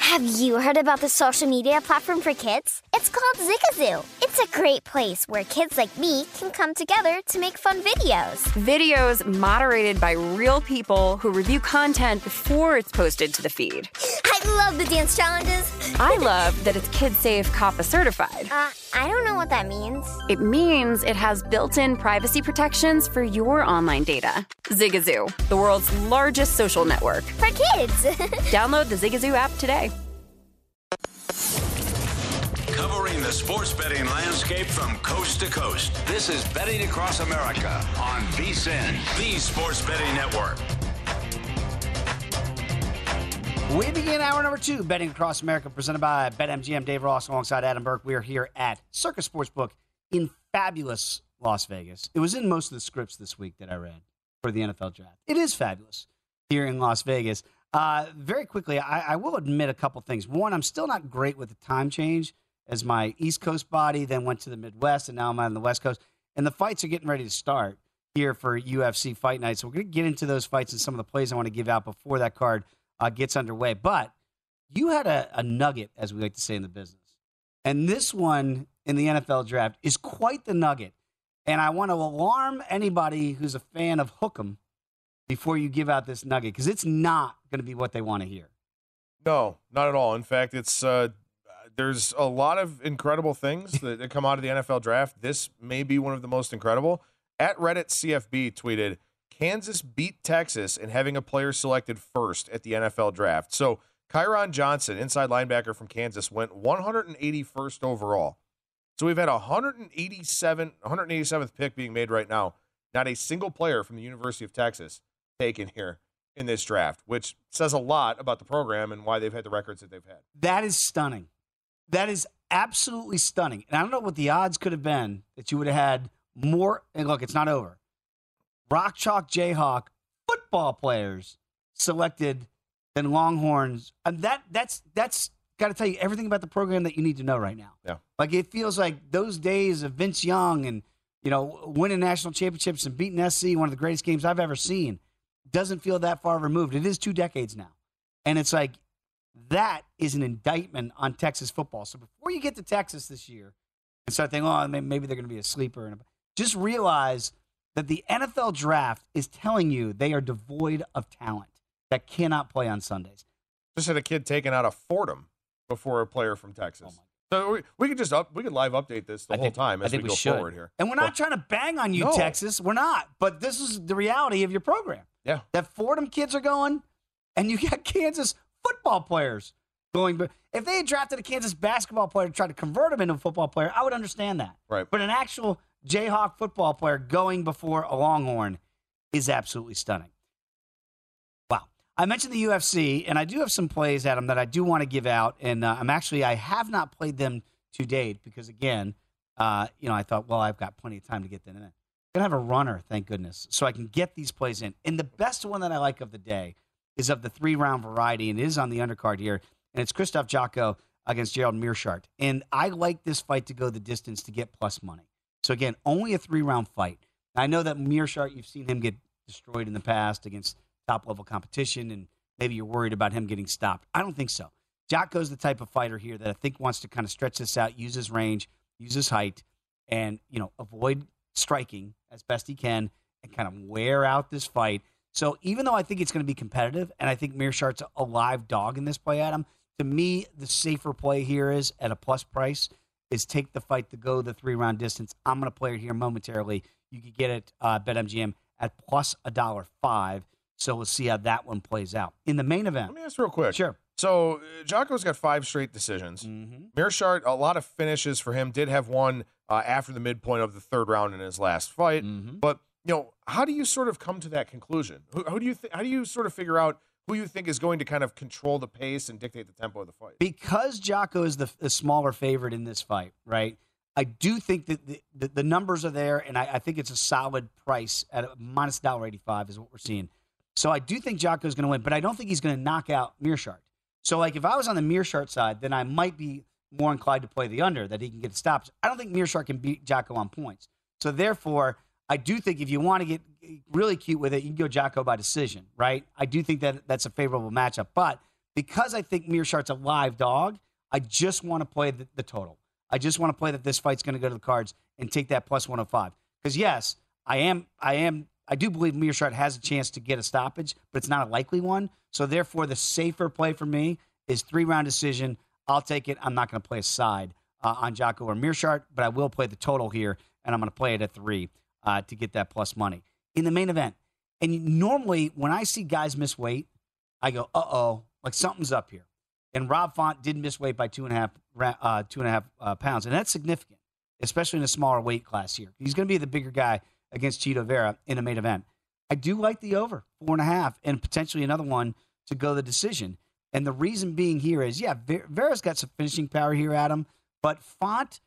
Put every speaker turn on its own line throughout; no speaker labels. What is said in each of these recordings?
Have you heard about the social media platform for kids? It's called Zigazoo. It's a great place where kids like me can come together to make fun videos.
Videos moderated by real people who review content before it's posted to the feed.
I love the dance challenges.
I love that it's kid safe COPPA certified.
Uh, I don't know what that means.
It means it has built in privacy protections for your online data. Zigazoo, the world's largest social network.
For kids.
Download the Zigazoo app today.
Covering the sports betting landscape from coast to coast. This is Betting Across America on VSIN, the sports betting network.
We begin hour number two, Betting Across America, presented by BetMGM. Dave Ross alongside Adam Burke. We are here at Circa Sportsbook in fabulous Las Vegas. It was in most of the scripts this week that I read for the NFL draft. It is fabulous here in Las Vegas. Uh, very quickly, I, I, will admit a couple things. One, I'm still not great with the time change as my East Coast body then went to the Midwest, and now I'm on the West Coast. And the fights are getting ready to start here for UFC Fight Night. So we're going to get into those fights and some of the plays I want to give out before that card uh, gets underway. But you had a, a nugget, as we like to say in the business. And this one in the NFL draft is quite the nugget. And I want to alarm anybody who's a fan of Hook'em before you give out this nugget because it's not going to be what they want to hear.
No, not at all. In fact, it's uh, there's a lot of incredible things that, that come out of the NFL draft. This may be one of the most incredible. At Reddit CFB tweeted, Kansas beat Texas in having a player selected first at the NFL draft. So Kyron Johnson, inside linebacker from Kansas, went 181st overall. So we've had 187, 187th pick being made right now. Not a single player from the University of Texas taken here in this draft, which says a lot about the program and why they've had the records that they've had.
That is stunning. That is absolutely stunning. And I don't know what the odds could have been that you would have had more. And look, it's not over. Rock Chalk Jayhawk football players selected than Longhorns. And that that's that's got to tell you everything about the program that you need to know right now.
Yeah.
Like it feels like those days of Vince Young and you know winning national championships and beating SC, one of the greatest games I've ever seen, doesn't feel that far removed. It is two decades now, and it's like that is an indictment on Texas football. So before you get to Texas this year and start thinking, oh, maybe they're going to be a sleeper, and just realize that the NFL draft is telling you they are devoid of talent that cannot play on Sundays.
Just had a kid taken out of Fordham before a player from Texas. Oh so we, we could just up we could live update this the I whole
think,
time as
we,
we, go
should.
forward here.
And we're not trying to bang on you,
no.
Texas. We're not. But this is the reality of your program.
Yeah.
That Fordham kids are going, and you got Kansas football players going. But if they had drafted a Kansas basketball player to try to convert him into a football player, I would understand that.
Right.
But an actual Jayhawk football player going before a Longhorn is absolutely stunning. Wow. I mentioned the UFC, and I do have some plays, Adam, that I do want to give out. And uh, I'm actually, I have not played them to date because, again, uh, you know, I thought, well, I've got plenty of time to get them in. I'm going to have a runner, thank goodness, so I can get these plays in. And the best one that I like of the day is of the three round variety and it is on the undercard here. And it's Krzysztof Jotko against Gerald Meerschaert. And I like this fight to go the distance to get plus money. So again, only a three round fight. I know that Meerschaert, you've seen him get destroyed in the past against top level competition, and maybe you're worried about him getting stopped. I don't think so. Jotko's the type of fighter here that I think wants to kind of stretch this out, use his range, use his height, and you know avoid striking as best he can, and kind of wear out this fight. So even though I think it's going to be competitive, and I think Meerschaert's a live dog in this play, Adam, to me the safer play here is at a plus price is take the fight to go the three round distance. I'm going to play it here momentarily. You can get it uh, BetMGM at plus a dollar five. So we'll see how that one plays out in the main event.
Let me ask real quick.
Sure.
So uh, Jotko's got five straight decisions.
Mm-hmm.
Meerschaert, a lot of finishes for him. Did have one uh, after the midpoint of the third round in his last fight.
Mm-hmm.
But you know, how do you sort of come to that conclusion? Who, who do you th- how do you sort of figure out who you think is going to kind of control the pace and dictate the tempo of the fight?
Because Jotko is the, the smaller favorite in this fight, right? I do think that the, the, the numbers are there, and I, I, think it's a solid price at a minus dollar eighty five is what we're seeing. So I do think Jotko is going to win, but I don't think he's going to knock out Meerschaert. So like if I was on the Meerschaert side, then I might be more inclined to play the under that he can get stops. I don't think Meerschaert can beat Jotko on points. So therefore, I do think if you want to get really cute with it, you can go Jotko by decision, right? I do think that that's a favorable matchup. But because I think Meerschaert's a live dog, I just want to play the, the total. I just want to play that this fight's going to go to the cards and take that plus 105. Because yes, I am, I am, I do believe Meerschaert has a chance to get a stoppage, but it's not a likely one. So therefore, the safer play for me is three round decision. I'll take it. I'm not going to play a side uh, on Jotko or Meerschaert, but I will play the total here, and I'm going to play it at three uh, to get that plus money in the main event. And normally, when I see guys miss weight, I go, "Uh oh, like something's up here." And Rob Font did miss weight by two and a half, uh, two and a half uh, pounds, and that's significant, especially in a smaller weight class here. He's going to be the bigger guy against Chito Vera in a main event. I do like the over four and a half, and potentially another one to go the decision. And the reason being here is, yeah, Vera's got some finishing power here, Adam, but Font,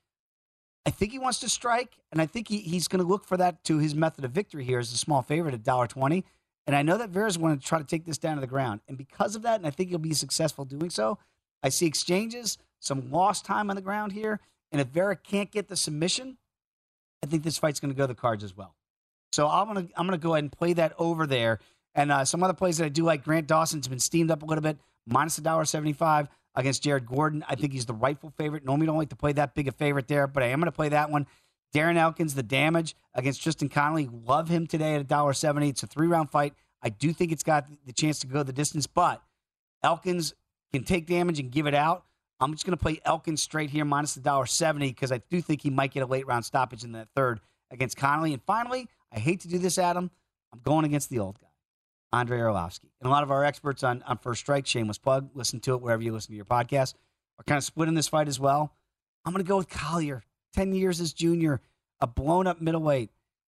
I think he wants to strike, and I think he, he's going to look for that to his method of victory here as a small favorite at $1.20. And I know that Vera's going to try to take this down to the ground. And because of that, and I think he'll be successful doing so, I see exchanges, some lost time on the ground here. And if Vera can't get the submission, I think this fight's going to go the cards as well. So I'm going to I'm going to go ahead and play that over there. And uh, some other plays that I do like, Grant Dawson's been steamed up a little bit, minus a dollar seventy-five against Jared Gordon. I think he's the rightful favorite. Normally, don't like to play that big a favorite there, but I am going to play that one. Darren Elkins, the damage against Tristan Connelly. Love him today at $1.70. It's a three round fight. I do think it's got the chance to go the distance, but Elkins can take damage and give it out. I'm just going to play Elkins straight here, minus the dollar seventy, because I do think he might get a late round stoppage in that third against Connelly. And finally, I hate to do this, Adam. I'm going against the old guy, Andrei Arlovski. And a lot of our experts on, on First Strike, shameless plug, listen to it wherever you listen to your podcast, are kind of split in this fight as well. I'm going to go with Collier, 10 years as junior, a blown up middleweight.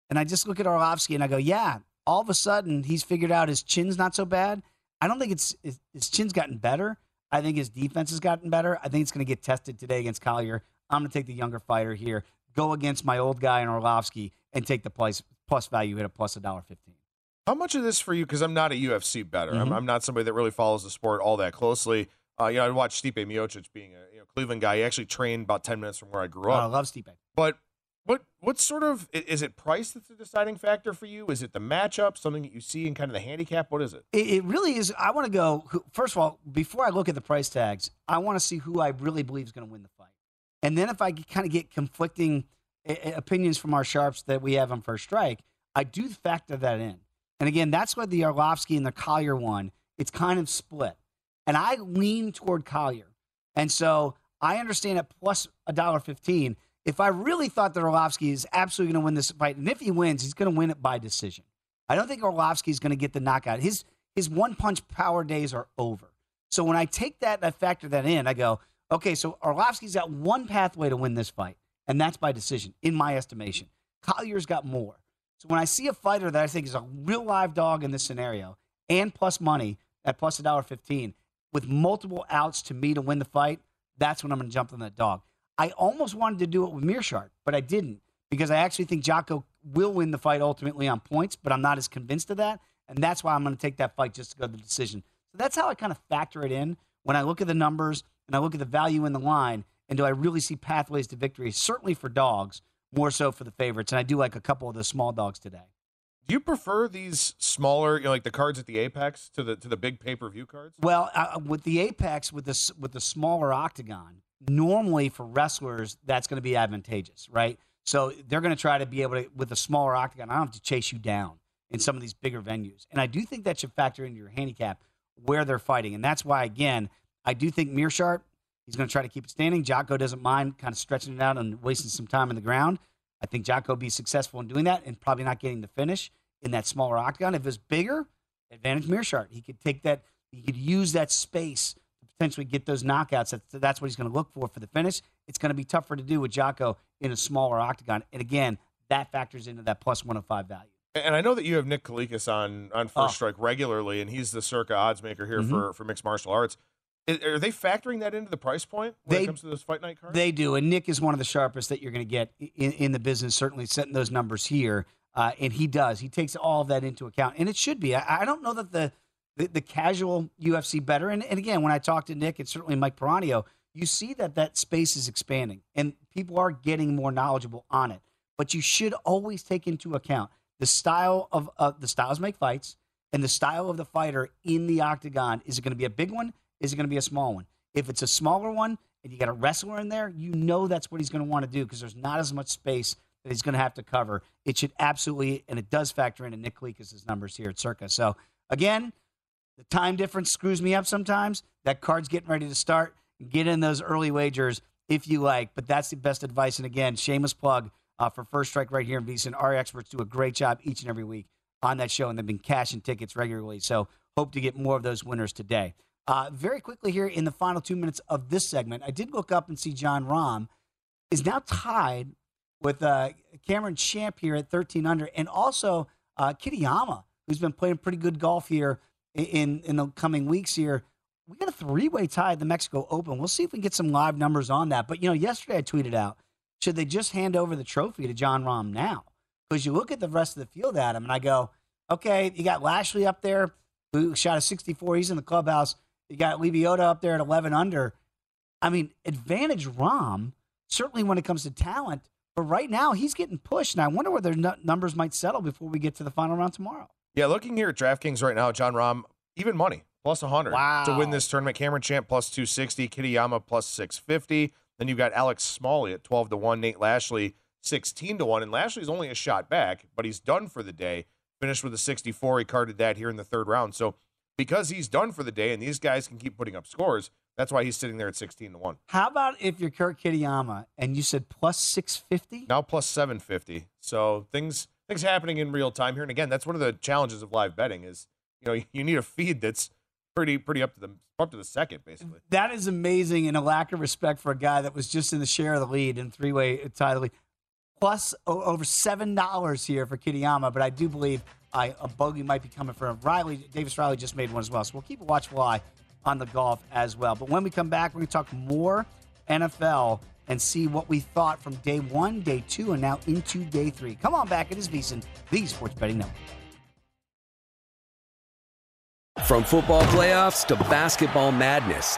And I just look at Arlovski and I go, yeah, all of a sudden he's figured out his chin's not so bad. I don't think it's his chin's gotten better. I think his defense has gotten better. I think it's going to get tested today against Collier. I'm going to take the younger fighter here, go against my old guy in Arlovski, and take the plus plus value hit a plus a dollar fifteen.
How much of this for you? Because I'm not a UFC better.
Mm-hmm.
I'm, I'm, not somebody that really follows the sport all that closely. Uh, you know, I watched Stipe Miocic being a you know, Cleveland guy. He actually trained about ten minutes from where I grew up.
I love Stipe.
But what what sort of is it price that's the deciding factor for you? Is it the matchup, something that you see in kind of the handicap? What is it?
It, it really is. I want to go first of all before I look at the price tags. I want to see who I really believe is going to win the fight, and then if I kind of get conflicting opinions from our sharps that we have on first strike, I do factor that in. And again, that's why the Arlovski and the Collier one, it's kind of split, and I lean toward Collier, and so I understand at plus a dollar fifteen if I really thought that Arlovski is absolutely going to win this fight, and if he wins, he's going to win it by decision. I don't think Arlovski is going to get the knockout. His his one punch power days are over. So when I take that and I factor that in, I go, okay, so Arlovski's got one pathway to win this fight, and that's by decision, in my estimation. Collier's got more. So when I see a fighter that I think is a real live dog in this scenario, and plus money at plus a dollar fifteen, with multiple outs to me to win the fight, that's when I'm going to jump on that dog. I almost wanted to do it with Meerschaert, but I didn't because I actually think Jotko will win the fight ultimately on points, but I'm not as convinced of that. And that's why I'm going to take that fight just to go to the decision. So that's how I kind of factor it in when I look at the numbers and I look at the value in the line. And do I really see pathways to victory? Certainly for dogs, more so for the favorites. And I do like a couple of the small dogs today.
Do you prefer these smaller, you know, like the cards at the Apex to the to the big pay per view cards?
Well, uh, with the Apex, with the with the smaller octagon, normally for wrestlers that's going to be advantageous, right? So they're going to try to be able to with a smaller octagon. I don't have to chase you down in some of these bigger venues, and I do think that should factor into your handicap where they're fighting, and that's why again I do think Meerschaert he's going to try to keep it standing. Jotko doesn't mind kind of stretching it out and wasting some time in the ground. I think Jotko will be successful in doing that and probably not getting the finish in that smaller octagon. If it's bigger, advantage Meerschaert. He could take that, he could use that space to potentially get those knockouts. That's, that's what he's going to look for for the finish. It's going to be tougher to do with Jotko in a smaller octagon. And again, that factors into that plus 105 value.
And I know that you have Nick Kalikas on on First
Oh.
Strike regularly, and he's the circa odds maker here
Mhm.
for for mixed martial arts. Are they factoring that into the price point when
They-
it comes to those fight night cards?
They do, and Nick is one of the sharpest that you're going to get in, in the business. Certainly, setting those numbers here, uh, and he does. He takes all of that into account, and it should be. I, I don't know that the the, the casual UFC better, and, and again, when I talk to Nick and certainly Mike Peranio, you see that that space is expanding, and people are getting more knowledgeable on it. But you should always take into account the style of uh, the styles make fights, and the style of the fighter in the octagon. Is it going to be a big one? Is it going to be a small one? If it's a smaller one and you got a wrestler in there, you know that's what he's going to want to do because there's not as much space that he's going to have to cover. It should absolutely, and it does factor into Nick Kalikas' numbers here at Circa. So again, the time difference screws me up sometimes. That card's getting ready to start. Get in those early wagers if you like, but that's the best advice. And again, shameless plug uh, for First Strike right here in VSIN. Our experts do a great job each and every week on that show, and they've been cashing tickets regularly. So hope to get more of those winners today. Uh, very quickly here in the final two minutes of this segment, I did look up and see Jon Rahm is now tied with uh, Cameron Champ here at 13 under, and also uh, Kitayama, who's been playing pretty good golf here in, in the coming weeks here. We got a three way tie at the Mexico Open. We'll see if we can get some live numbers on that. But you know, yesterday I tweeted out, should they just hand over the trophy to Jon Rahm now? Because you look at the rest of the field, Adam, and I go, okay, you got Lashley up there who shot a 64. He's in the clubhouse. You got Leviota up there at 11 under. I mean, advantage Rahm, certainly when it comes to talent. But right now, he's getting pushed. And I wonder where their nu- numbers might settle before we get to the final round tomorrow.
Yeah, looking here at DraftKings right now, Jon Rahm, even money, plus 100
Wow.
to win this tournament. Cameron Champ plus 260, Kitayama plus 650. Then you've got Alex Smalley at 12 to 1, Nate Lashley 16 to 1. And Lashley's only a shot back, but he's done for the day. Finished with a 64. He carded that here in the third round. So because he's done for the day and these guys can keep putting up scores, that's why he's sitting there at 16 to 1.
How about if you're Kurt Kitayama and you said plus 650?
Now plus 750. So things things happening in real time here. And again, that's one of the challenges of live betting is, you know, you need a feed that's pretty pretty up to the up to the second basically.
That is amazing and a lack of respect for a guy that was just in the share of the lead in three way tie the lead. Plus o- over seven dollars here for Kitayama, but I do believe a bogey might be coming from. Riley Davis Riley just made one as well, so we'll keep a watchful eye on the golf as well. But when we come back, we're going to talk more NFL and see what we thought from day one, day two, and now into day three. Come on back, it is VSiN, the Sports Betting Network.
From football playoffs to basketball madness,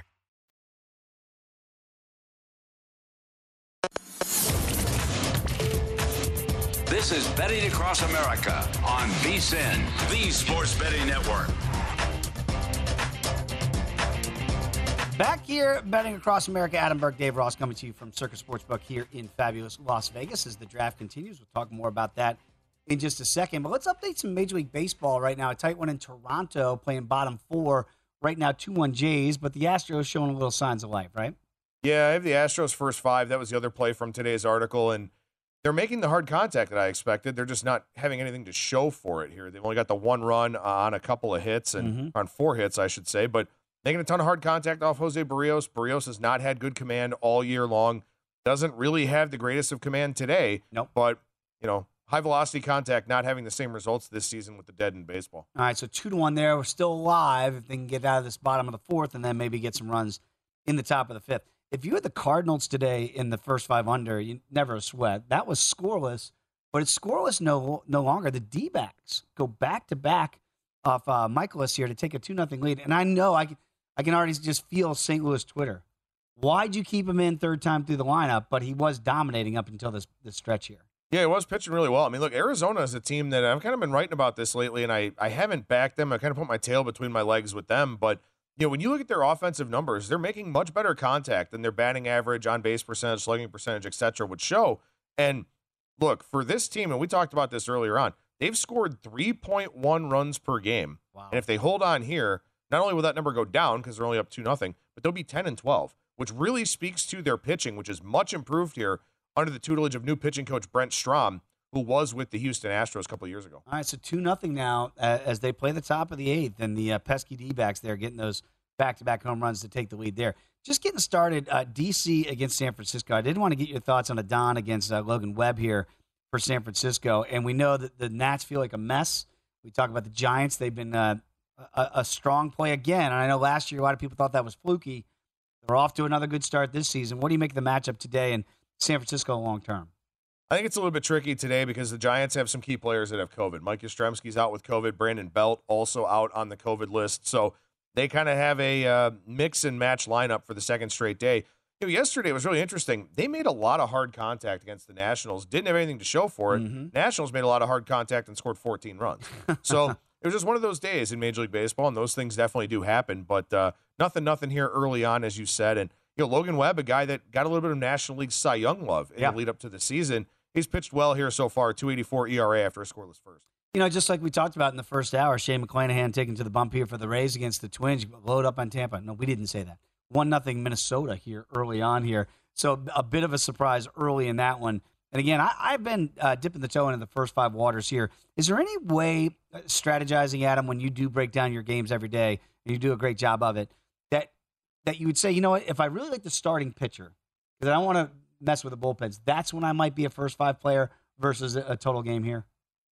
This is Betting Across America on VSIN, the Sports Betting Network.
Back here, betting across America, Adam Burke, Dave Ross coming to you from Circa Sportsbook here in fabulous Las Vegas as the draft continues. We'll talk more about that in just a second. But let's update some Major League Baseball right now. A tight one in Toronto playing bottom four. Right now, 2 1 Jays, but the Astros showing a little signs of life, right?
Yeah, I have the Astros first five. That was the other play from today's article. And they're making the hard contact that I expected. They're just not having anything to show for it here. They've only got the one run on a couple of hits and
Mm-hmm.
on four hits, I should say. But making a ton of hard contact off Jose Berrios. Berrios has not had good command all year long. Doesn't really have the greatest of command today.
Nope.
But, you know, high velocity contact not having the same results this season with the dead in baseball.
All right, so 2 to 1 there. We're still alive if they can get out of this bottom of the fourth and then maybe get some runs in the top of the fifth. If you had the Cardinals today in the first five under, you never sweat. That was scoreless, but it's scoreless no no longer. The D backs go back to back off uh, Mikolas here to take a 2 nothing lead. And I know I can, I can already just feel St. Louis Twitter. Why'd you keep him in third time through the lineup? But he was dominating up until this, this stretch here.
Yeah, he was pitching really well. I mean, look, Arizona is a team that I've kind of been writing about this lately, and I, I haven't backed them. I kind of put my tail between my legs with them. But, you know, when you look at their offensive numbers, they're making much better contact than their batting average, on base percentage, slugging percentage, etc., would show. And look, for this team, and we talked about this earlier on, they've scored 3.1 runs per game.
Wow.
And if they hold on here, not only will that number go down because they're only up 2 nothing, but they'll be 10 and 12, which really speaks to their pitching, which is much improved here under the tutelage of new pitching coach Brent Strom, who was with the Houston Astros a couple years ago.
All right, so two nothing now uh, as they play the top of the eighth, and the uh, pesky D backs there getting those back to back home runs to take the lead there. Just getting started, uh, DC against San Francisco. I did want to get your thoughts on Adon against uh, Logan Webb here for San Francisco, and we know that the Nats feel like a mess. We talk about the Giants; they've been uh, a, a strong play again, and I know last year a lot of people thought that was fluky. They're off to another good start this season. What do you make of the matchup today in San Francisco long term?
I think it's a little bit tricky today because the Giants have some key players that have COVID. Mike Yastrzemski's out with COVID. Brandon Belt also out on the COVID list. So they kind of have a uh, mix and match lineup for the second straight day. You know, yesterday was really interesting. They made a lot of hard contact against the Nationals. Didn't have anything to show for it.
Mhm.
Nationals made a lot of hard contact and scored 14 runs. So it was just one of those days in Major League Baseball, and those things definitely do happen. But uh, nothing, nothing here early on, as you said. And you know, Logan Webb, a guy that got a little bit of National League Cy Young love in
Yeah.
the lead up to the season. He's pitched well here so far, 284 ERA after a scoreless first.
You know, just like we talked about in the first hour, Shane McClanahan taking to the bump here for the Rays against the Twins. Load up on Tampa. No, we didn't say that. One nothing Minnesota here early on here. So a bit of a surprise early in that one. And again, I, I've been uh, dipping the toe into the first five waters here. Is there any way, uh, strategizing, Adam, when you do break down your games every day and you do a great job of it, that that you would say, you know what, if I really like the starting pitcher, because I don't want to mess with the bullpens, that's when I might be a first five player versus a, a total game here?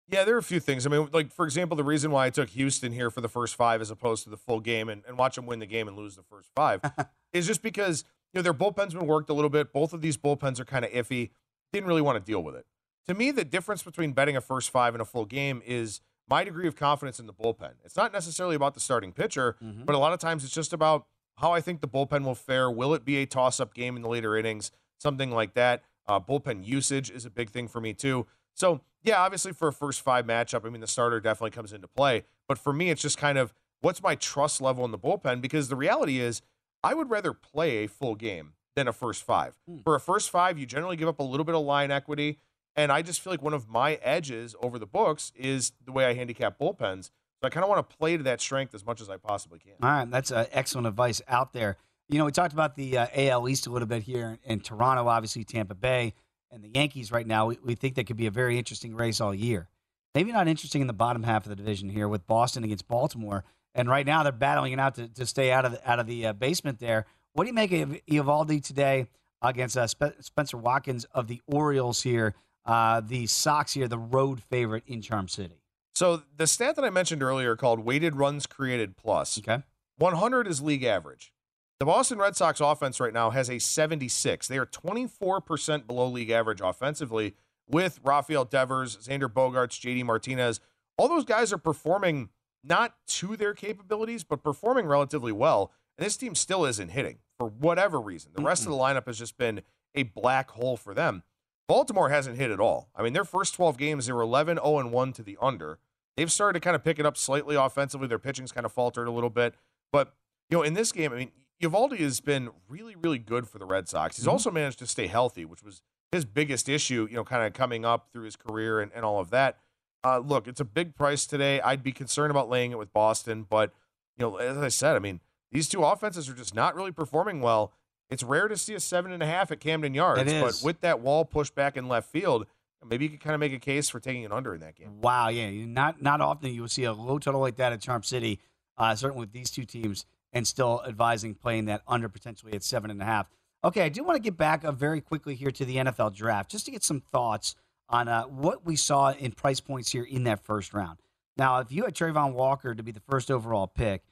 Yeah, there are a few things. I mean, like, for example, the reason why I took Houston here for the first five as opposed to the full game and, and watch them win the game and lose the first five is just because, you know, their bullpen's been worked a little bit. Both of these bullpens are kind of iffy. Didn't really want to deal with it. to me, the difference between betting a first five and a full game is my degree of confidence in the bullpen. It's not necessarily about the starting pitcher,
Mm-hmm.
but a lot of times it's just about how I think the bullpen will fare. Will it be a toss up game in the later innings? Something like that. Uh, bullpen usage is a big thing for me, too. So, yeah, obviously for a first five matchup, I mean, the starter definitely comes into play. But for me, it's just kind of what's my trust level in the bullpen? Because the reality is, I would rather play a full game than a first five. For a first five, you generally give up a little bit of line equity. And I just feel like one of my edges over the books is the way I handicap bullpens. So I kind of want to play to that strength as much as I possibly can.
All right, that's uh, excellent advice out there. You know, we talked about the uh, AL East a little bit here in Toronto, obviously Tampa Bay, and the Yankees right now. We, we think that could be a very interesting race all year. Maybe not interesting in the bottom half of the division here with Boston against Baltimore, and right now they're battling it out to, to stay out of the, out of the uh, basement there. What do you make of Eovaldi today against uh, Spe- Spencer Watkins of the Orioles here? Uh, the Sox here, the road favorite in Charm City.
So the stat that I mentioned earlier called weighted runs created plus.
Okay.
100 is league average. The Boston Red Sox offense right now has a 76. They are 24% below league average offensively with Rafael Devers, Xander Bogaerts, JD Martinez. All those guys are performing not to their capabilities, but performing relatively well. And this team still isn't hitting for whatever reason. The rest of the lineup has just been a black hole for them. Baltimore hasn't hit at all. I mean, their first 12 games, they were 11 0 1 to the under. They've started to kind of pick it up slightly offensively. Their pitching's kind of faltered a little bit. But, you know, in this game, I mean, Eovaldi has been really, really good for the Red Sox. He's
Mhm.
also managed to stay healthy, which was his biggest issue, you know, kind of coming up through his career and, and all of that. Uh, look, it's a big price today. I'd be concerned about laying it with Boston, but, you know, as I said, I mean, these two offenses are just not really performing well. It's rare to see a seven and a half at Camden Yards, but with that wall pushed back in left field, maybe you could kind of make a case for taking an under in that game.
Wow, yeah, not not often you will see a low total like that at Charm City. Uh, certainly with these two teams, and still advising playing that under potentially at seven and a half. Okay, I do want to get back uh, very quickly here to the NFL draft, just to get some thoughts on uh, what we saw in price points here in that first round. Now, if you had Travon Walker to be the first overall pick,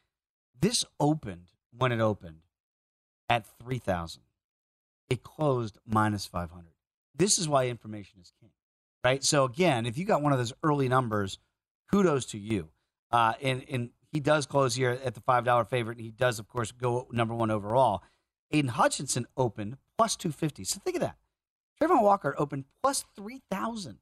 this opened when it opened at three thousand. It closed minus five hundred. This is why information is king right? So again, if you got one of those early numbers, kudos to you. Uh, and and he does close here at the five dollar favorite, and he does of course go number one overall. Aidan Hutchinson opened plus two fifty. So think of that. Travon Walker opened plus three thousand,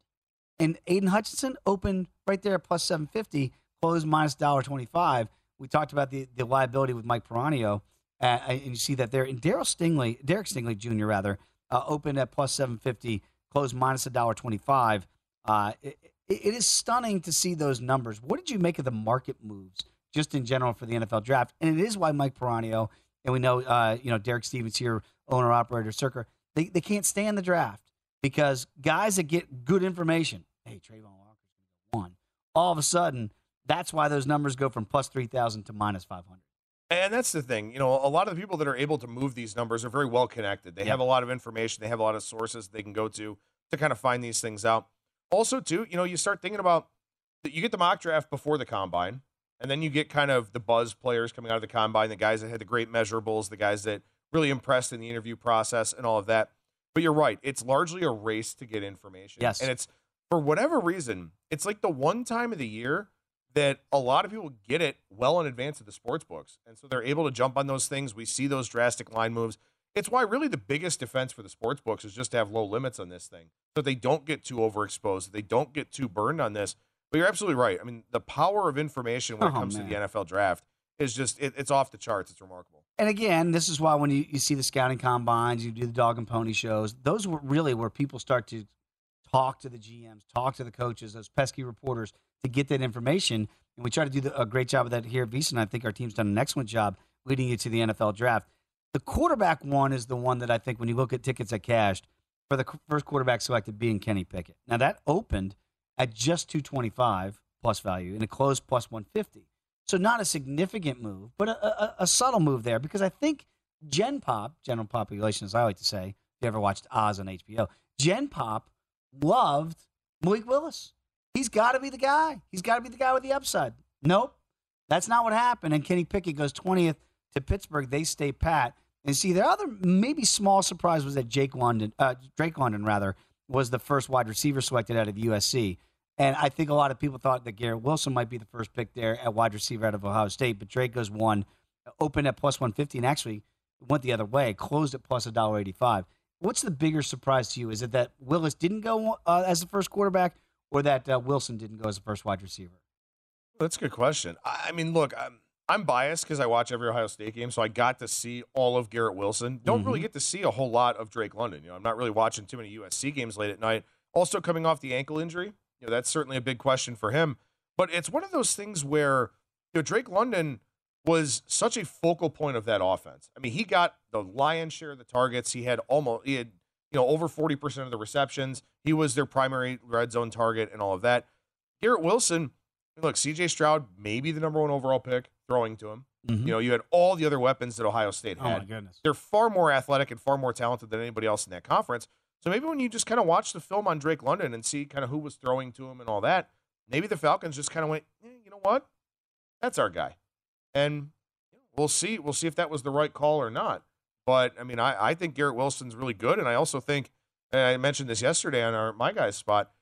and Aidan Hutchinson opened right there at plus seven fifty, closed minus twenty five. We talked about the the liability with Mike Peranio, uh, and you see that there. And Daryl Stingley, Derek Stingley Jr. rather, uh, opened at plus seven fifty, closed minus a dollar twenty five. Uh, it, it is stunning to see those numbers. What did you make of the market moves just in general for the NFL draft? And it is why Mike Peranio and we know uh, you know Derek Stevens here, owner operator Circa, they they can't stand the draft because guys that get good information, hey Travon Walker's to go one, all of a sudden that's why those numbers go from plus three thousand to minus five hundred.
And that's the thing. You know, a lot of the people that are able to move these numbers are very well connected. They
Yeah.
have a lot of information, they have a lot of sources they can go to to kind of find these things out. Also, too, you know, you start thinking about you get the mock draft before the combine, and then you get kind of the buzz players coming out of the combine, the guys that had the great measurables, the guys that really impressed in the interview process and all of that. But you're right, it's largely a race to get information.
Yes.
And it's for whatever reason, it's like the one time of the year that a lot of people get it well in advance of the sports books. And so they're able to jump on those things. We see those drastic line moves. It's why really the biggest defense for the sports books is just to have low limits on this thing. So they don't get too overexposed, they don't get too burned on this. But you're absolutely right. I mean, the power of information when it
Oh,
comes to the. NFL draft is just it, it's off the charts. It's remarkable.
And again, this is why when you, you see the scouting combines, you do the dog and pony shows, those were really where people start to talk to the GMs, talk to the coaches, those pesky reporters to get that information. And we try to do the, a great job of that here at VSIN. And I think our team's done an excellent job leading you to the NFL draft. The quarterback one is the one that I think when you look at tickets that cashed for the first quarterback selected being Kenny Pickett. Now that opened at just 225 plus value and it closed plus 150. So not a significant move, but a, a, a subtle move there because I think Gen Pop, general population, as I like to say, if you ever watched Oz on HBO, Gen Pop loved Malik Willis. He's got to be the guy. He's got to be the guy with the upside. Nope, that's not what happened. And Kenny Pickett goes 20th to Pittsburgh. They stay pat. And see, the other maybe small surprise was that Jake London, uh, Drake London rather, was the first wide receiver selected out of USC. And I think a lot of people thought that Garrett Wilson might be the first pick there at wide receiver out of Ohio State, but Drake goes one, opened at plus 150, and actually went the other way, closed at plus $1.85. What's the bigger surprise to you? Is it that Willis didn't go uh, as the first quarterback or that uh, Wilson didn't go as the first wide receiver?
That's a good question. I mean, look, I'm, I'm biased because I watch every Ohio State game, so I got to see all of Garrett Wilson. Don't mm-hmm. really get to see a whole lot of Drake London. You know, I'm not really watching too many USC games late at night. Also, coming off the ankle injury, you know, that's certainly a big question for him. But it's one of those things where you know Drake London was such a focal point of that offense. I mean, he got the lion's share of the targets. He had almost he had you know over 40% of the receptions. He was their primary red zone target and all of that. Garrett Wilson, look, CJ Stroud maybe the number one overall pick throwing to him. Mm-hmm. You know, you had all the other weapons that Ohio State had.
Oh my goodness.
They're far more athletic and far more talented than anybody else in that conference. So maybe when you just kind of watch the film on Drake London and see kind of who was throwing to him and all that, maybe the Falcons just kind of went, eh, you know what? That's our guy. And we'll see. We'll see if that was the right call or not. But I mean, I, I think Garrett Wilson's really good, and I also think I mentioned this yesterday on our my guy's spot.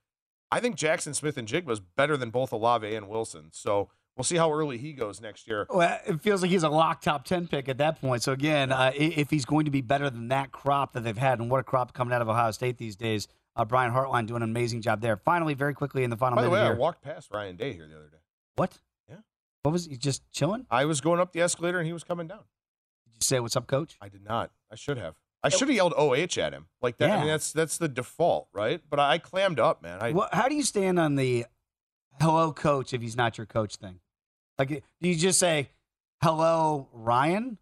I think Jackson Smith-Njigba was better than both Olave and Wilson. So we'll see how early he goes next year.
Well, it feels like he's a lock top ten pick at that point. So again, uh, if he's going to be better than that crop that they've had, and what a crop coming out of Ohio State these days, uh, Brian Hartline doing an amazing job there. Finally, very quickly in the final.
By the way,
here.
I walked past Ryan Day here the other day.
What?
Yeah.
What was he just chilling?
I was going up the escalator and he was coming down.
Did you say what's up, coach?
I did not. I should have. I should have yelled OH at him like that. Yeah. I mean, that's that's the default, right? But I clammed up, man. I,
well, how do you stand on the hello, coach, if he's not your coach thing? Like, do you just say hello, Ryan?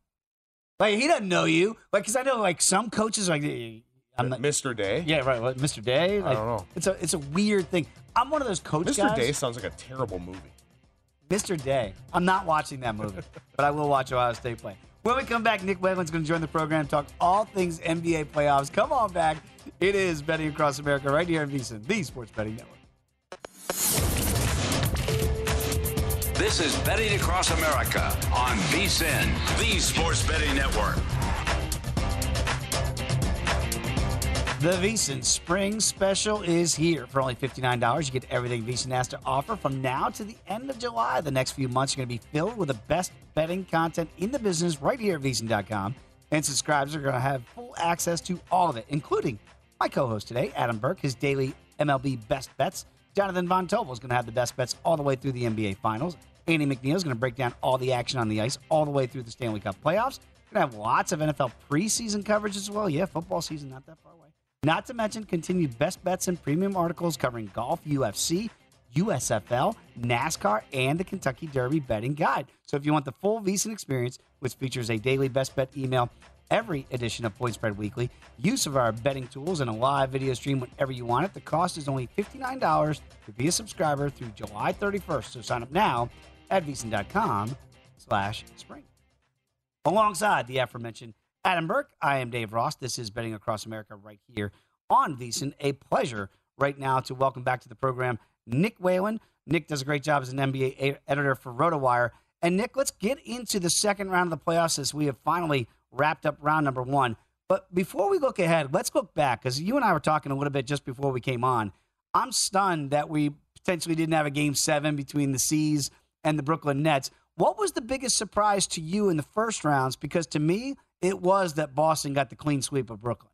Like he doesn't know you. Like, because I know like some coaches like
I'm uh, not, Mr. Day.
Yeah, right. What, Mr. Day.
Like, I don't know.
It's a it's a weird thing. I'm one of those coaches.
Mr.
guys.
Day sounds like a terrible movie.
Mr. Day. I'm not watching that movie, but I will watch Ohio State play. When we come back, Nick Whalen's going to join the program, talk all things NBA playoffs. Come on back. It is Betting Across America right here in VSIN, the Sports Betting Network.
This is Betting Across America on VSIN, the Sports Betting Network.
The VSIN Spring Special is here. For only $59, you get everything VSIN has to offer from now to the end of July. The next few months are going to be filled with the best betting content in the business right here at VSIN.com. And subscribers are going to have full access to all of it, including my co host today, Adam Burke, his daily MLB best bets. Jonathan Von Tobel is going to have the best bets all the way through the NBA Finals. Andy McNeil is going to break down all the action on the ice all the way through the Stanley Cup playoffs. Going to have lots of NFL preseason coverage as well. Yeah, football season not that far away. Not to mention continued best bets and premium articles covering golf, UFC, USFL, NASCAR, and the Kentucky Derby betting guide. So if you want the full VSIN experience, which features a daily best bet email, every edition of Point Spread Weekly, use of our betting tools, and a live video stream whenever you want it, the cost is only $59 to be a subscriber through July 31st. So sign up now at VSIN.com slash spring. Alongside the aforementioned Adam Burke. I am Dave Ross. This is Betting Across America right here on VSIN. A pleasure right now to welcome back to the program Nick Whalen. Nick does a great job as an NBA editor for RotoWire. And Nick, let's get into the second round of the playoffs as we have finally wrapped up round number one. But before we look ahead, let's look back because you and I were talking a little bit just before we came on. I'm stunned that we potentially didn't have a game seven between the C's and the Brooklyn Nets. What was the biggest surprise to you in the first rounds? Because to me, it was that Boston got the clean sweep of Brooklyn.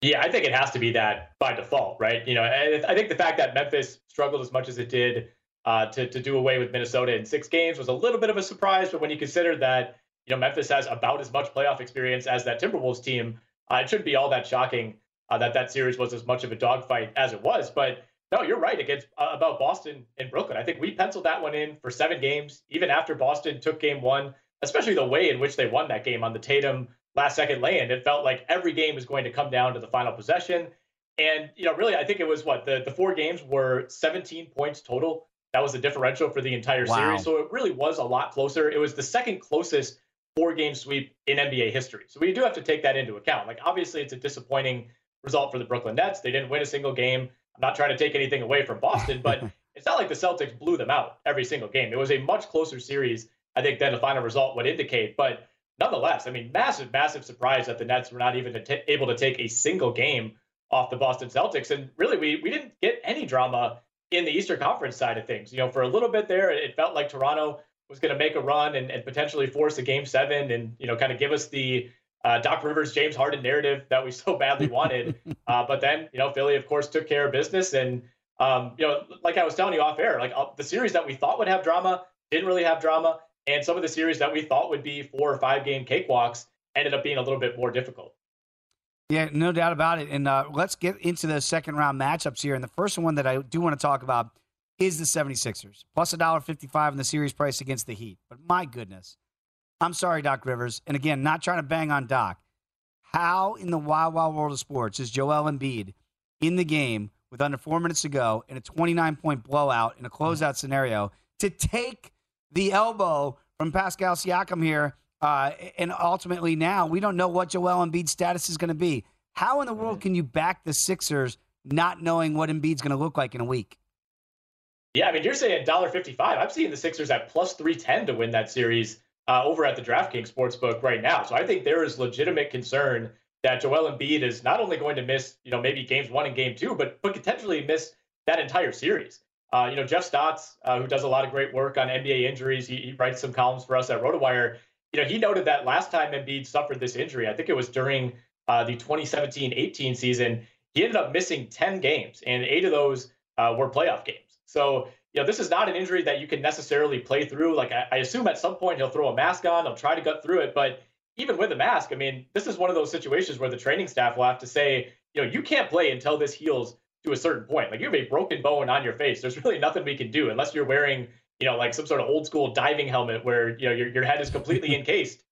Yeah, I think it has to be that by default, right? You know, I think the fact that Memphis struggled as much as it did uh, to to do away with Minnesota in six games was a little bit of a surprise. But when you consider that, you know, Memphis has about as much playoff experience as that Timberwolves team, uh, it shouldn't be all that shocking uh, that that series was as much of a dogfight as it was. But no, you're right. Against uh, about Boston and Brooklyn, I think we penciled that one in for seven games, even after Boston took game one especially the way in which they won that game on the Tatum last second lay-in. It felt like every game was going to come down to the final possession. And, you know, really, I think it was what the, the four games were 17 points total. That was the differential for the entire wow. series. So it really was a lot closer. It was the second closest four game sweep in NBA history. So we do have to take that into account. Like, obviously, it's a disappointing result for the Brooklyn Nets. They didn't win a single game. I'm not trying to take anything away from Boston, but it's not like the Celtics blew them out every single game. It was a much closer series I think than the final result would indicate. But nonetheless, I mean, massive, massive surprise that the Nets were not even able to take a single game off the Boston Celtics. And really, we we didn't get any drama in the Eastern Conference side of things. You know, for a little bit there, it felt like Toronto was going to make a run and, and potentially force a game seven and, you know, kind of give us the uh, Doc Rivers, James Harden narrative that we so badly wanted. uh, but then, you know, Philly, of course, took care of business. And, um, you know, like I was telling you off air, like uh, the series that we thought would have drama didn't really have drama. And some of the series that we thought would be four or five game cakewalks ended up being a little bit more difficult.
Yeah, no doubt about it. And uh, let's get into the second round matchups here. And the first one that I do want to talk about is the 76ers, plus $1.55 in the series price against the Heat. But my goodness, I'm sorry, Doc Rivers. And again, not trying to bang on Doc. How in the wild, wild world of sports is Joel Embiid in the game with under four minutes to go in a 29 point blowout in a closeout scenario to take the elbow from Pascal Siakam here uh, and ultimately, now we don't know what Joel Embiid's status is going to be. How in the world can you back the Sixers not knowing what Embiid's going to look like in a week?
Yeah, I mean, you're saying $1.55. I'm seeing the Sixers at plus 310 to win that series uh, over at the DraftKings Sportsbook right now. So I think there is legitimate concern that Joel Embiid is not only going to miss, you know, maybe games one and game two, but but potentially miss that entire series. Uh, you know, Jeff Stotts, uh, who does a lot of great work on NBA injuries, he, he writes some columns for us at RotoWire you know, he noted that last time Embiid suffered this injury, I think it was during uh, the 2017-18 season, he ended up missing 10 games, and eight of those uh, were playoff games. So, you know, this is not an injury that you can necessarily play through. Like, I, I assume at some point he'll throw a mask on, he'll try to gut through it, but even with a mask, I mean, this is one of those situations where the training staff will have to say, you know, you can't play until this heals to a certain point. Like you have a broken bone on your face. There's really nothing we can do unless you're wearing you know, like some sort of old school diving helmet where, you know, your, your head is completely encased.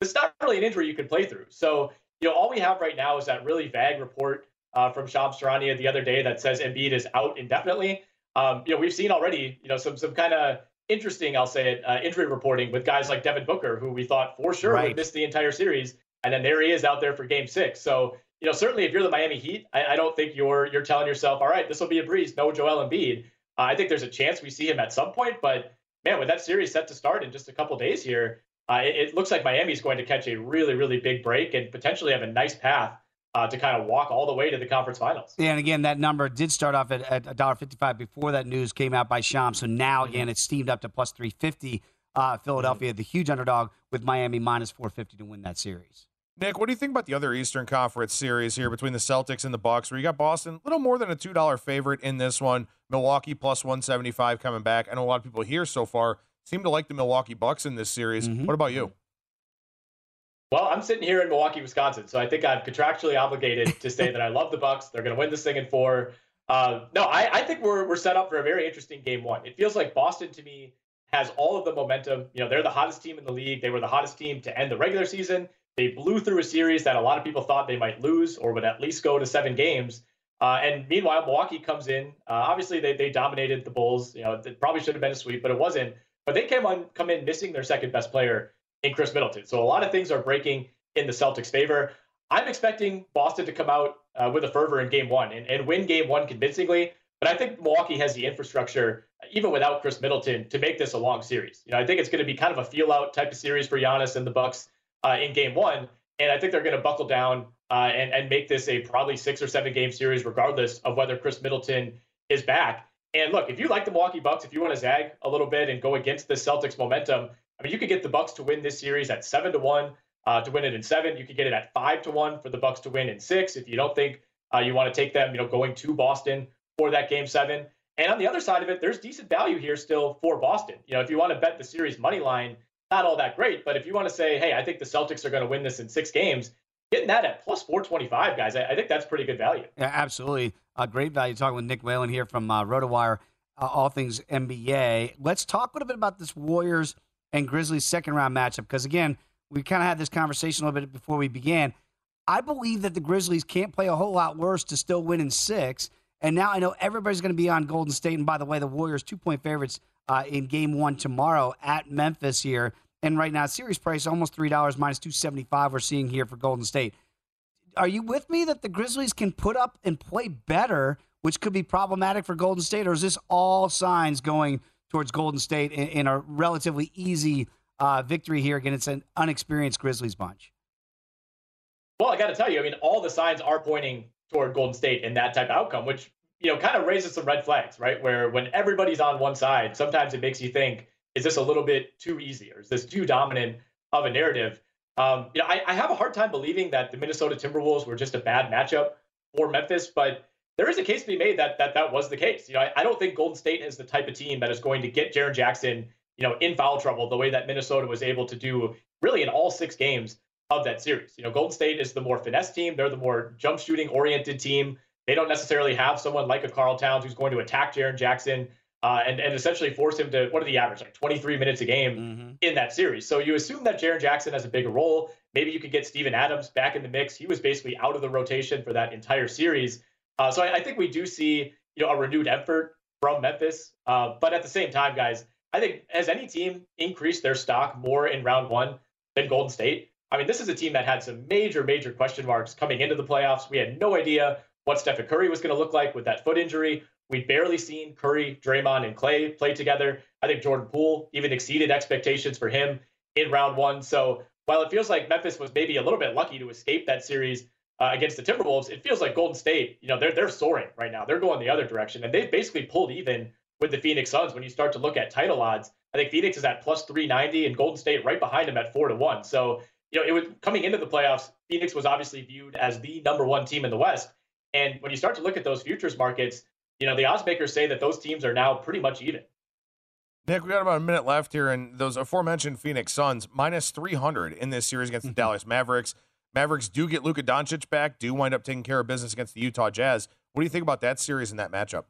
It's not really an injury you can play through. So, you know, all we have right now is that really vague report uh, from Shams Charania the other day that says Embiid is out indefinitely. Um, you know, we've seen already, you know, some some kind of interesting, I'll say it, uh, injury reporting with guys like Devin Booker, who we thought for sure right. would miss the entire series, and then there he is out there for Game Six. So, you know, certainly if you're the Miami Heat, I, I don't think you're you're telling yourself, all right, this will be a breeze, no Joel Embiid. Uh, I think there's a chance we see him at some point, but man, with that series set to start in just a couple days here, uh, it, it, looks like Miami's going to catch a really, really big break and potentially have a nice path uh, to kind of walk all the way to the conference finals.
Yeah, and again, that number did start off at, at $1.55 before that news came out by Sham. So now, again, it's steamed up to plus 350. Uh, Philadelphia, mm-hmm. the huge underdog, with Miami minus 450 to win that series.
Nick, what do you think about the other Eastern Conference series here between the Celtics and the Bucks, where you got Boston a little more than a two dollar favorite in this one, Milwaukee plus one seventy five coming back. I know a lot of people here so far seem to like the Milwaukee Bucks in this series. Mm-hmm. What about you?
Well, I'm sitting here in Milwaukee, Wisconsin, so I think I'm contractually obligated to say that I love the Bucks. They're going to win this thing in four. Uh, no, I, I think we're we're set up for a very interesting game one. It feels like Boston to me has all of the momentum. You know, they're the hottest team in the league. They were the hottest team to end the regular season. They blew through a series that a lot of people thought they might lose or would at least go to seven games. Uh, and meanwhile, Milwaukee comes in. Uh, obviously, they, they dominated the Bulls. You know, it probably should have been a sweep, but it wasn't. But they came on, come in missing their second best player in Khris Middleton. So a lot of things are breaking in the Celtics' favor. I'm expecting Boston to come out uh, with a fervor in Game One and, and win Game One convincingly. But I think Milwaukee has the infrastructure, even without Khris Middleton, to make this a long series. You know, I think it's going to be kind of a feel out type of series for Giannis and the Bucks uh, in game one. And I think they're going to buckle down uh, and, and make this a probably six or seven game series, regardless of whether Khris Middleton is back. And look, if you like the Milwaukee Bucks, if you want to zag a little bit and go against the Celtics momentum, I mean, you could get the Bucks to win this series at seven to one uh, to win it in seven. You could get it at five to one for the Bucks to win in six. If you don't think uh, you want to take them, you know, going to Boston for that game seven. And on the other side of it, there's decent value here still for Boston. You know, if you want to bet the series money line, not all that great. But if you want to say, hey, I think the Celtics are going to win this in six games, getting that at plus 425, guys, I, I think that's pretty good value.
Yeah, absolutely. Uh, great value. Talking with Nick Whalen here from uh, RotoWire, uh, all things NBA. Let's talk a little bit about this Warriors and Grizzlies second round matchup because, again, we kind of had this conversation a little bit before we began. I believe that the Grizzlies can't play a whole lot worse to still win in six. And now I know everybody's going to be on Golden State. And by the way, the Warriors two point favorites uh, in game one tomorrow at Memphis here. And right now, series price almost $3 minus 275 we're seeing here for Golden State. Are you with me that the Grizzlies can put up and play better, which could be problematic for Golden State? Or is this all signs going towards Golden State in, in a relatively easy uh, victory here against an unexperienced Grizzlies bunch?
Well, I got to tell you, I mean, all the signs are pointing toward Golden State in that type of outcome, which you know kind of raises some red flags, right? Where when everybody's on one side, sometimes it makes you think, is this a little bit too easy, or is this too dominant of a narrative? Um, you know, I, I have a hard time believing that the Minnesota Timberwolves were just a bad matchup for Memphis, but there is a case to be made that that that was the case. You know, I, I don't think Golden State is the type of team that is going to get Jaren Jackson, you know, in foul trouble the way that Minnesota was able to do really in all six games of that series. You know, Golden State is the more finesse team. They're the more jump shooting oriented team. They don't necessarily have someone like a Karl Towns who's going to attack Jaren Jackson uh, and, and essentially force him to, what are the average, like 23 minutes a game mm-hmm. in that series. So you assume that Jaren Jackson has a bigger role. Maybe you could get Steven Adams back in the mix. He was basically out of the rotation for that entire series. Uh, so I, I, think we do see, you know, a renewed effort from Memphis. Uh, but at the same time, guys, I think has any team increased their stock more in round one than Golden State? I mean, this is a team that had some major, major question marks coming into the playoffs. We had no idea what Stephen Curry was going to look like with that foot injury. We'd barely seen Curry, Draymond, and Klay play together. I think Jordan Poole even exceeded expectations for him in round one. So while it feels like Memphis was maybe a little bit lucky to escape that series uh, against the Timberwolves, it feels like Golden State, you know, they're they're soaring right now. They're going the other direction, and they've basically pulled even with the Phoenix Suns when you start to look at title odds. I think Phoenix is at plus 390 and Golden State right behind them at four to one. So you know, it was coming into the playoffs. Phoenix was obviously viewed as the number one team in the West, and when you start to look at those futures markets you know, the odds makers say that those teams are now pretty much even.
Nick, we got about a minute left here, and those aforementioned Phoenix Suns minus 300 in this series against the mm-hmm. Dallas Mavericks. Mavericks do get Luka Doncic back, do wind up taking care of business against the Utah Jazz. What do you think about that series and that matchup?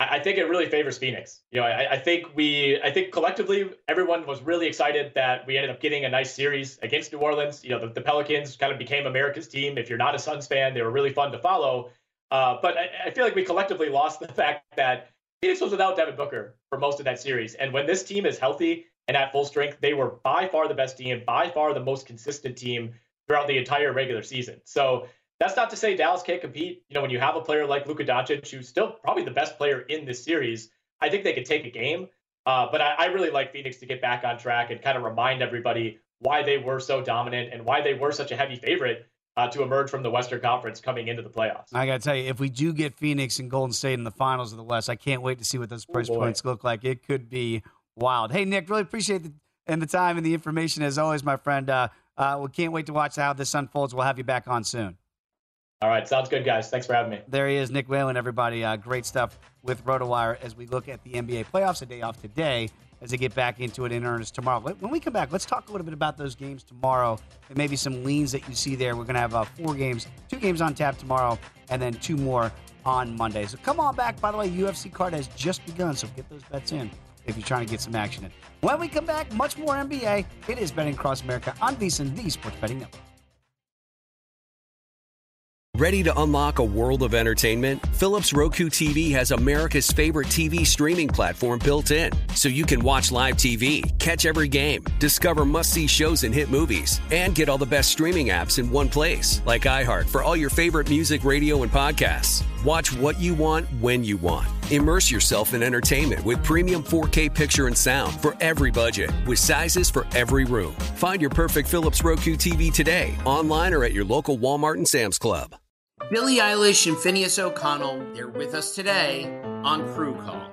I think it really favors Phoenix. You know, I, I, think we, I think collectively, everyone was really excited that we ended up getting a nice series against New Orleans. You know, the, the Pelicans kind of became America's team. If you're not a Suns fan, they were really fun to follow. Uh, but I, I, feel like we collectively lost the fact that Phoenix was without Devin Booker for most of that series. And when this team is healthy and at full strength, they were by far the best team, by far the most consistent team throughout the entire regular season. So that's not to say Dallas can't compete. You know, when you have a player like Luka Doncic, who's still probably the best player in this series, I think they could take a game. Uh, but I, I really like Phoenix to get back on track and kind of remind everybody why they were so dominant and why they were such a heavy favorite uh, to emerge from the Western Conference coming into the playoffs.
I got to tell you, if we do get Phoenix and Golden State in the finals of the West, I can't wait to see what those oh, price oh points look like. It could be wild. Hey, Nick, really appreciate the and the time and the information as always, my friend. Uh, uh, we can't wait to watch how this unfolds. We'll have you back on soon.
All right, sounds good, guys. Thanks for having me.
There he is, Nick Whalen, everybody. Uh, great stuff with RotoWire as we look at the NBA playoffs. A day off today as they get back into it in earnest tomorrow. When we come back, let's talk a little bit about those games tomorrow and maybe some leans that you see there. We're going to have uh, four games, two games on tap tomorrow, and then two more on Monday. So come on back. By the way, UFC card has just begun, so get those bets in if you're trying to get some action in. When we come back, much more NBA. It is Betting Across America on VSiN, the Sports Betting Network.
Ready to unlock a world of entertainment? Philips Roku TV has America's favorite TV streaming platform built in, so you can watch live TV, catch every game, discover must see shows and hit movies, and get all the best streaming apps in one place, like iHeart for all your favorite music, radio, and podcasts. Watch what you want when you want. Immerse yourself in entertainment with premium 4K picture and sound for every budget, with sizes for every room. Find your perfect Philips Roku TV today, online or at your local Walmart and Sam's Club.
Billie Eilish and Finneas O'Connell, they're with us today on Crew Call.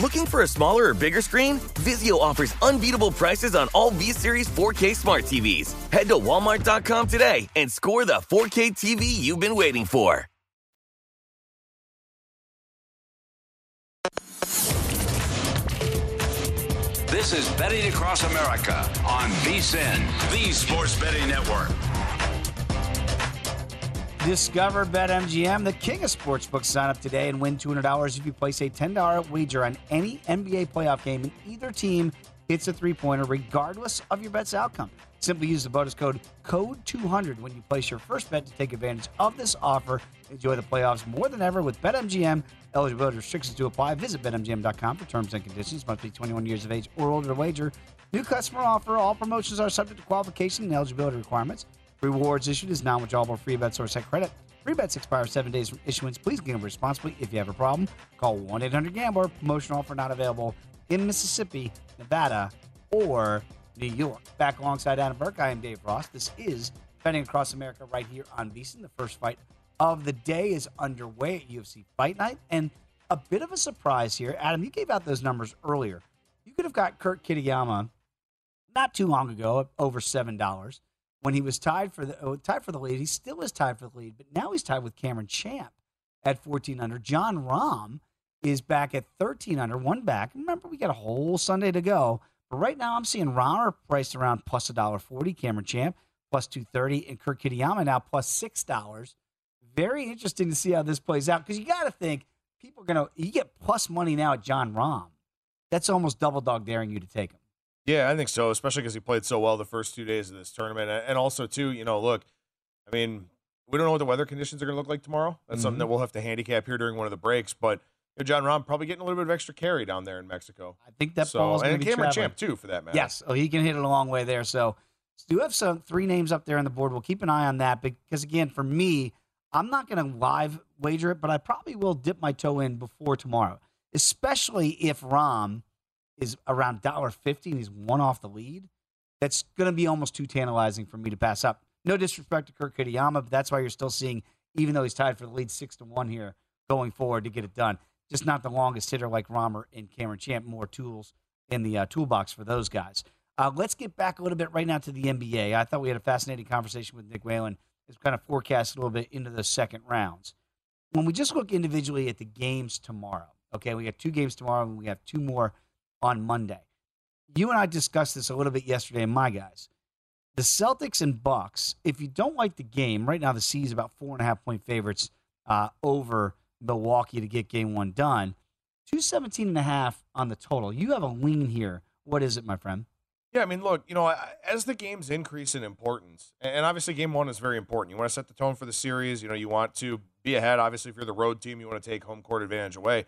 Looking for a smaller or bigger screen? Vizio offers unbeatable prices on all V-Series 4K smart TVs. Head to walmart.com today and score the 4K TV you've been waiting for.
This is Betting Across America on VSIN, the Sports Betting Network.
Discover BetMGM, the king of sportsbooks. Sign up today and win $200 if you place a $10 wager on any NBA playoff game and either team hits a three pointer, regardless of your bet's outcome. Simply use the bonus code CODE200 when you place your first bet to take advantage of this offer. Enjoy the playoffs more than ever with BetMGM. Eligibility restrictions to apply. Visit BetMGM.com for terms and conditions. Must be 21 years of age or older to wager. New customer offer. All promotions are subject to qualification and eligibility requirements. Rewards issued is non-withdrawable free bets or set credit. Free bets expire seven days from issuance. Please gamble responsibly. If you have a problem, call 1-800-GAMBLER. Promotional offer not available in Mississippi, Nevada, or New York. Back alongside Adam Burke, I am Dave Ross. This is Betting Across America right here on VSIN. The first fight of the day is underway at UFC Fight Night. And a bit of a surprise here. Adam, you gave out those numbers earlier. You could have got Kurt Kitayama not too long ago over $7 when he was tied for the oh, tied for the lead. He still is tied for the lead, but now he's tied with Cameron Champ at 14 under. Jon Rahm is back at 13 under, one back. Remember, we got a whole Sunday to go. But right now, I'm seeing Rahm priced around plus $1.40, Cameron Champ plus 230, and Kurt Kitayama now plus $6. Very interesting to see how this plays out because you got to think people are going to, you get plus money now at Jon Rahm. That's almost double dog daring you to take him.
Yeah, I think so, especially because he played so well the first two days of this tournament. And also, too, you know, look, I mean, we don't know what the weather conditions are going to look like tomorrow. That's something that mm-hmm. we'll have to handicap here during one of the breaks. But you know, Jon Rahm probably getting a little bit of extra carry down there in Mexico.
I think that
so,
ball's going
and
to be
Cameron
traveling.
Champ too, for that matter.
Yes. Oh, he can hit it a long way there. So, do have some three names up there on the board. We'll keep an eye on that because, again, for me, I'm not going to live wager it, but I probably will dip my toe in before tomorrow, especially if Rahm is around $1.50 and he's one off the lead. That's going to be almost too tantalizing for me to pass up. No disrespect to Kirk Kitayama, but that's why you're still seeing, even though he's tied for the lead six to one here going forward to get it done. Just not the longest hitter like Romer and Cameron Champ. More tools in the uh, toolbox for those guys. Uh, let's get back a little bit right now to the NBA. I thought we had a fascinating conversation with Nick Whalen we kind of forecast a little bit into the second rounds. When we just look individually at the games tomorrow, okay, we have two games tomorrow and we have two more on Monday. You and I discussed this a little bit yesterday, my guys, the Celtics and Bucks. If you don't like the game right now, the C is about four and a half point favorites uh, over Milwaukee to get game one done. 217 and a half on the total. You have a lean here. What is it, my friend?
Yeah, I mean, look, you know, as the games increase in importance, and obviously game one is very important. You want to set the tone for the series. You know, you want to be ahead. Obviously, if you're the road team, you want to take home court advantage away.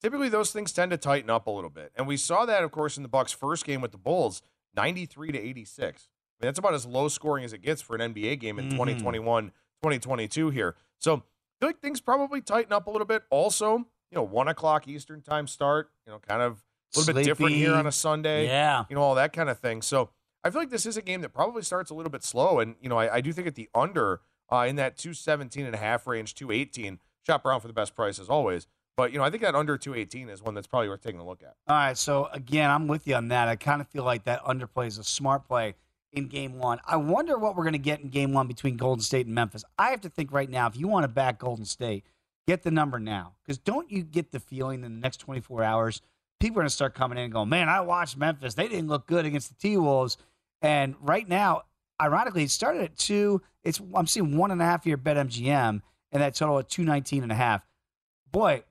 Typically, those things tend to tighten up a little bit, and we saw that, of course, in the Bucks' first game with the Bulls, 93 to 86. I mean, that's about as low scoring as it gets for an NBA game in
Mhm.
2021, 2022 here. So I feel like things probably tighten up a little bit. Also, you know, one o'clock Eastern time start, you know, kind of a little bit different here on a Sunday
Yeah.
you know, all that kind of thing. So I feel like this is a game that probably starts a little bit slow. And, you know, I, I do think at the under uh, in that 217 and a half range, 218, shop around for the best price as always. But, you know, I think that under 218 is one that's probably worth taking a look at.
All right, so again, I'm with you on that. I kind of feel like that underplay is a smart play in game one. I wonder what we're going to get in game one between Golden State and Memphis. I have to think right now, if you want to back Golden State, get the number now. Because don't you get the feeling in the next 24 hours, people are going to start coming in and going, man, I watched Memphis. They didn't look good against the T Wolves. And right now, ironically, it started at two. It's I'm seeing one and a half here bet MGM, and that total at 219 and a half. Boy,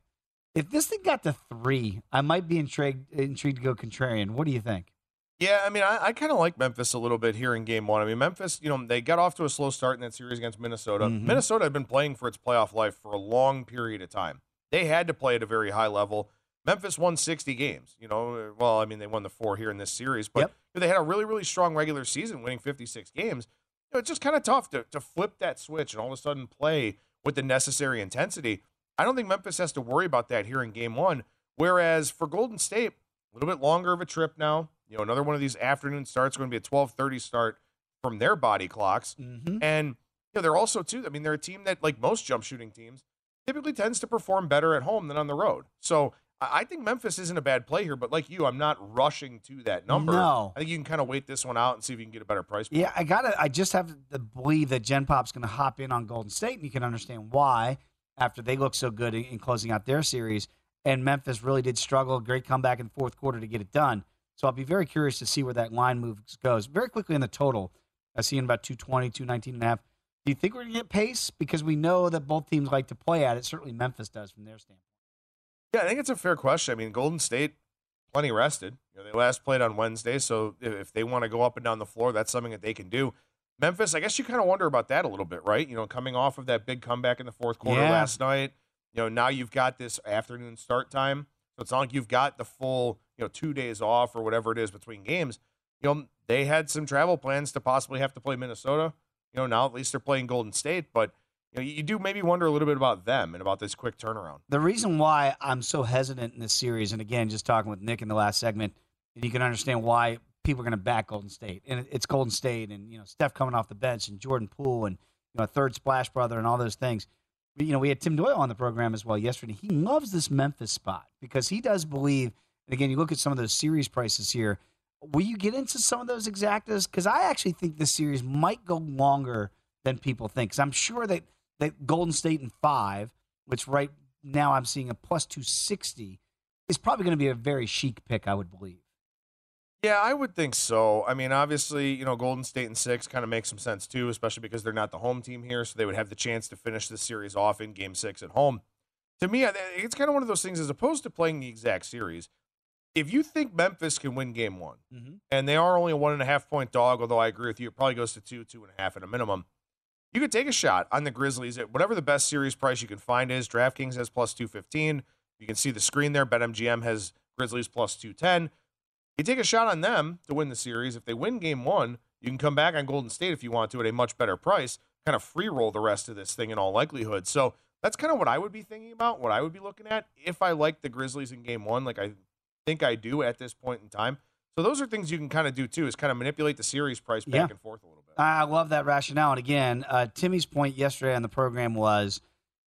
if this thing got to three, I might be intrigued intrigued to go contrarian. What do you think?
Yeah, I mean, I, I kind of like Memphis a little bit here in game one. I mean, Memphis, you know, they got off to a slow start in that series against Minnesota.
Mhm.
Minnesota had been playing for its playoff life for a long period of time. They had to play at a very high level. Memphis won 60 games. You know, well, I mean, they won the four here in this series, but they had a really, really strong regular season, winning 56 games. You know, it's just kind of tough to, to flip that switch and all of a sudden play with the necessary intensity. I don't think Memphis has to worry about that here in game one. Whereas for Golden State, a little bit longer of a trip now. You know, another one of these afternoon starts going to be a 12:30 start from their body clocks. Mm-hmm. And you know, they're also too. I mean, they're a team that, like most jump shooting teams, typically tends to perform better at home than on the road. So I I think Memphis isn't a bad play here. But like you, I'm not rushing to that number.
No.
I think you can kind of wait this one out and see if you can get a better price. point.
Yeah, I gotta. I just have to believe that Gen Pop's going to hop in on Golden State, and you can understand why after they look so good in, in closing out their series. And Memphis really did struggle. Great comeback in the fourth quarter to get it done. So I'll be very curious to see where that line moves goes. Very quickly in the total, I see in about 220, 219 and a half. Do you think we're going to get pace? Because we know that both teams like to play at it. Certainly Memphis does from their standpoint.
Yeah, I think it's a fair question. I mean, Golden State, plenty rested. You know, they last played on Wednesday, so if they want to go up and down the floor, that's something that they can do. Memphis, I guess you kind of wonder about that a little bit, right? You know, coming off of that big comeback in the fourth quarter
Yeah.
last night. You know, now you've got this afternoon start time, so it's not like you've got the full, you know, two days off or whatever it is between games. You know, they had some travel plans to possibly have to play Minnesota. You know, now at least they're playing Golden State, but you know, you do maybe wonder a little bit about them and about this quick turnaround.
The reason why I'm so hesitant in this series, and again, just talking with Nick in the last segment, and you can understand why people are going to back Golden State, and it's Golden State, and you know Steph coming off the bench, and Jordan Poole, and you know a third splash brother, and all those things. But, you know, we had Tim Doyle on the program as well yesterday. He loves this Memphis spot because he does believe. And again, you look at some of those series prices here. Will you get into some of those exactas? Because I actually think this series might go longer than people think. Because I'm sure that that Golden State in five, which right now I'm seeing a plus 260, is probably going to be a very chic pick, I would believe.
Yeah, I would think so. I mean, obviously, you know, Golden State and six kind of makes some sense too, especially because they're not the home team here, so they would have the chance to finish the series off in Game Six at home. To me, it's kind of one of those things. As opposed to playing the exact series, if you think Memphis can win Game One, mm-hmm. and they are only a one and a half point dog, although I agree with you, it probably goes to two, two and a half at a minimum. You could take a shot on the Grizzlies at whatever the best series price you can find is. DraftKings has plus 215. You can see the screen there. BetMGM has Grizzlies plus 210. You take a shot on them to win the series. If they win game one, you can come back on Golden State if you want to at a much better price, kind of free roll the rest of this thing in all likelihood. So that's kind of what I would be thinking about, what I would be looking at if I like the Grizzlies in game one, like I think I do at this point in time. So those are things you can kind of do too, is kind of manipulate the series price back
Yeah.
and forth a little bit.
I love that rationale. And again, uh, Timmy's point yesterday on the program was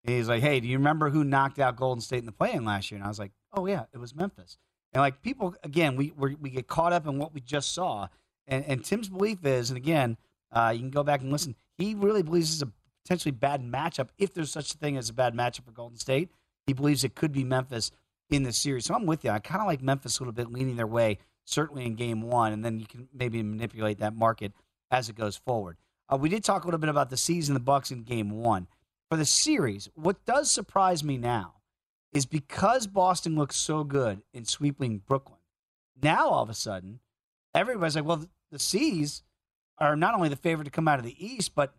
he's like, hey, do you remember who knocked out Golden State in the play-in last year? And I was like, oh, yeah, it was Memphis. And like people, again, we we get caught up in what we just saw. And, and Tim's belief is, and again, uh, you can go back and listen, he really believes is a potentially bad matchup. If there's such a thing as a bad matchup for Golden State, he believes it could be Memphis in this series. So I'm with you. I kind of like Memphis a little bit leaning their way, certainly in game one, and then you can maybe manipulate that market as it goes forward. Uh, we did talk a little bit about the season, the Bucks in game one. For the series, what does surprise me now is because Boston looks so good in sweeping Brooklyn. Now all of a sudden, everybody's like, well, the C's are not only the favorite to come out of the East, but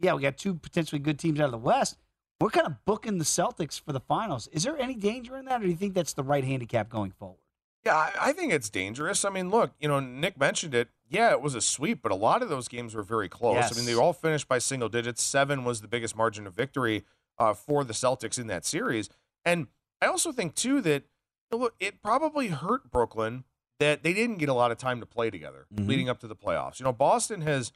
yeah, we got two potentially good teams out of the West. We're kind of booking the Celtics for the finals. Is there any danger in that, or do you think that's the right handicap going forward?
Yeah, I, think it's dangerous. I mean, look, you know, Nick mentioned it. Yeah, it was a sweep, but a lot of those games were very close. I mean, they all finished by single digits. Seven was the biggest margin of victory uh, for the Celtics in that series. And I also think too that look, it probably hurt Brooklyn that they didn't get a lot of time to play together
Mhm.
leading up to the playoffs. You know, Boston has,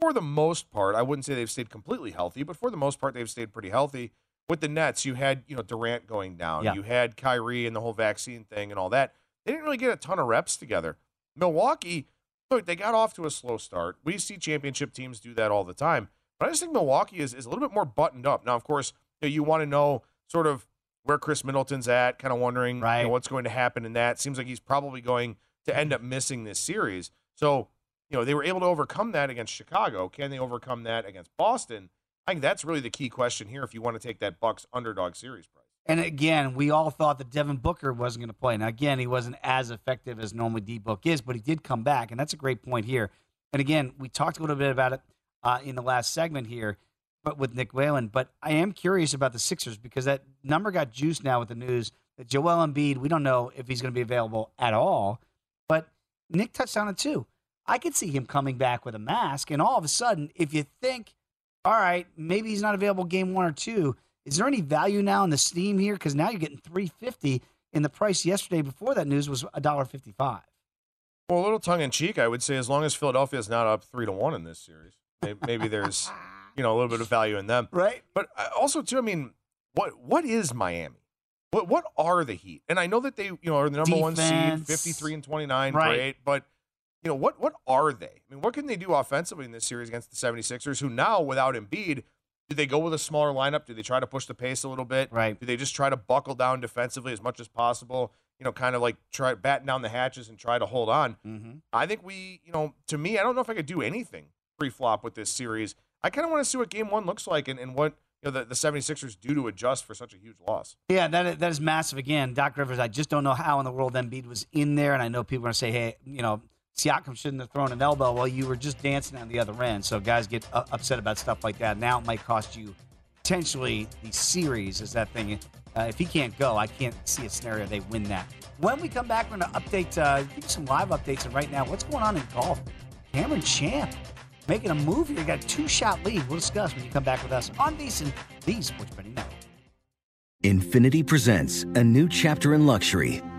for the most part, I wouldn't say they've stayed completely healthy, but for the most part, they've stayed pretty healthy. With the Nets, you had you know Durant going down,
Yeah.
you had Kyrie and the whole vaccine thing and all that. They didn't really get a ton of reps together. Milwaukee, look, they got off to a slow start. We see championship teams do that all the time. But I just think Milwaukee is, is a little bit more buttoned up. Now, of course, you, know, you want to know sort of where Khris Middleton's at, kind of wondering you know, what's going to happen in that. Seems like he's probably going to end up missing this series. So you know, they were able to overcome that against Chicago. Can they overcome that against Boston? I think that's really the key question here if you want to take that Bucks underdog series price.
And again, we all thought that Devin Booker wasn't going to play. Now, again, he wasn't as effective as normally D Book is, but he did come back, and that's a great point here. And again, we talked a little bit about it uh, in the last segment here, but with Nick Whalen. But I am curious about the Sixers because that number got juiced now with the news that Joel Embiid. We don't know if he's going to be available at all, but Nick touched on it too. I could see him coming back with a mask, and all of a sudden, if you think, all right, maybe he's not available game one or two is there any value now in the steam here? Because now you're getting 350 and the price yesterday before that news was $1.55.
Well, a little tongue in cheek, I would say, as long as Philadelphia is not up three to one in this series, maybe there's you know a little bit of value in them,
right?
But also, too, I mean, what what is Miami? What what are the Heat? And I know that they you know are the number Defense. one seed, 53 and 29, right. great, but you know what what are they? I mean, what can they do offensively in this series against the 76ers, who now without Embiid do they go with a smaller lineup? Do they try to push the pace a little bit?
Right.
Do they just try to buckle down defensively as much as possible? You know, kind of like try batten down the hatches and try to hold on.
Mm-hmm.
I think we, you know, to me, I don't know if I could do anything pre-flop with this series. I kind of want to see what game one looks like and, and what you know the, the 76ers do to adjust for such a huge loss.
Yeah, that is, that is massive. Again, Doc Rivers, I just don't know how in the world Embiid was in there, and I know people are going to say, hey, you know, Siakam shouldn't have thrown an elbow. Well, you were just dancing on the other end. So guys get uh, upset about stuff like that. Now it might cost you potentially the series is that thing. Uh, if he can't go, I can't see a scenario they win that. When we come back, we're going to update, uh, give you some live updates. And right now, what's going on in golf? Cameron Champ making a move here. Got a two shot lead. We'll discuss when you come back with us on VSIN, the Sports Betting Network.
Infiniti presents a new chapter in luxury,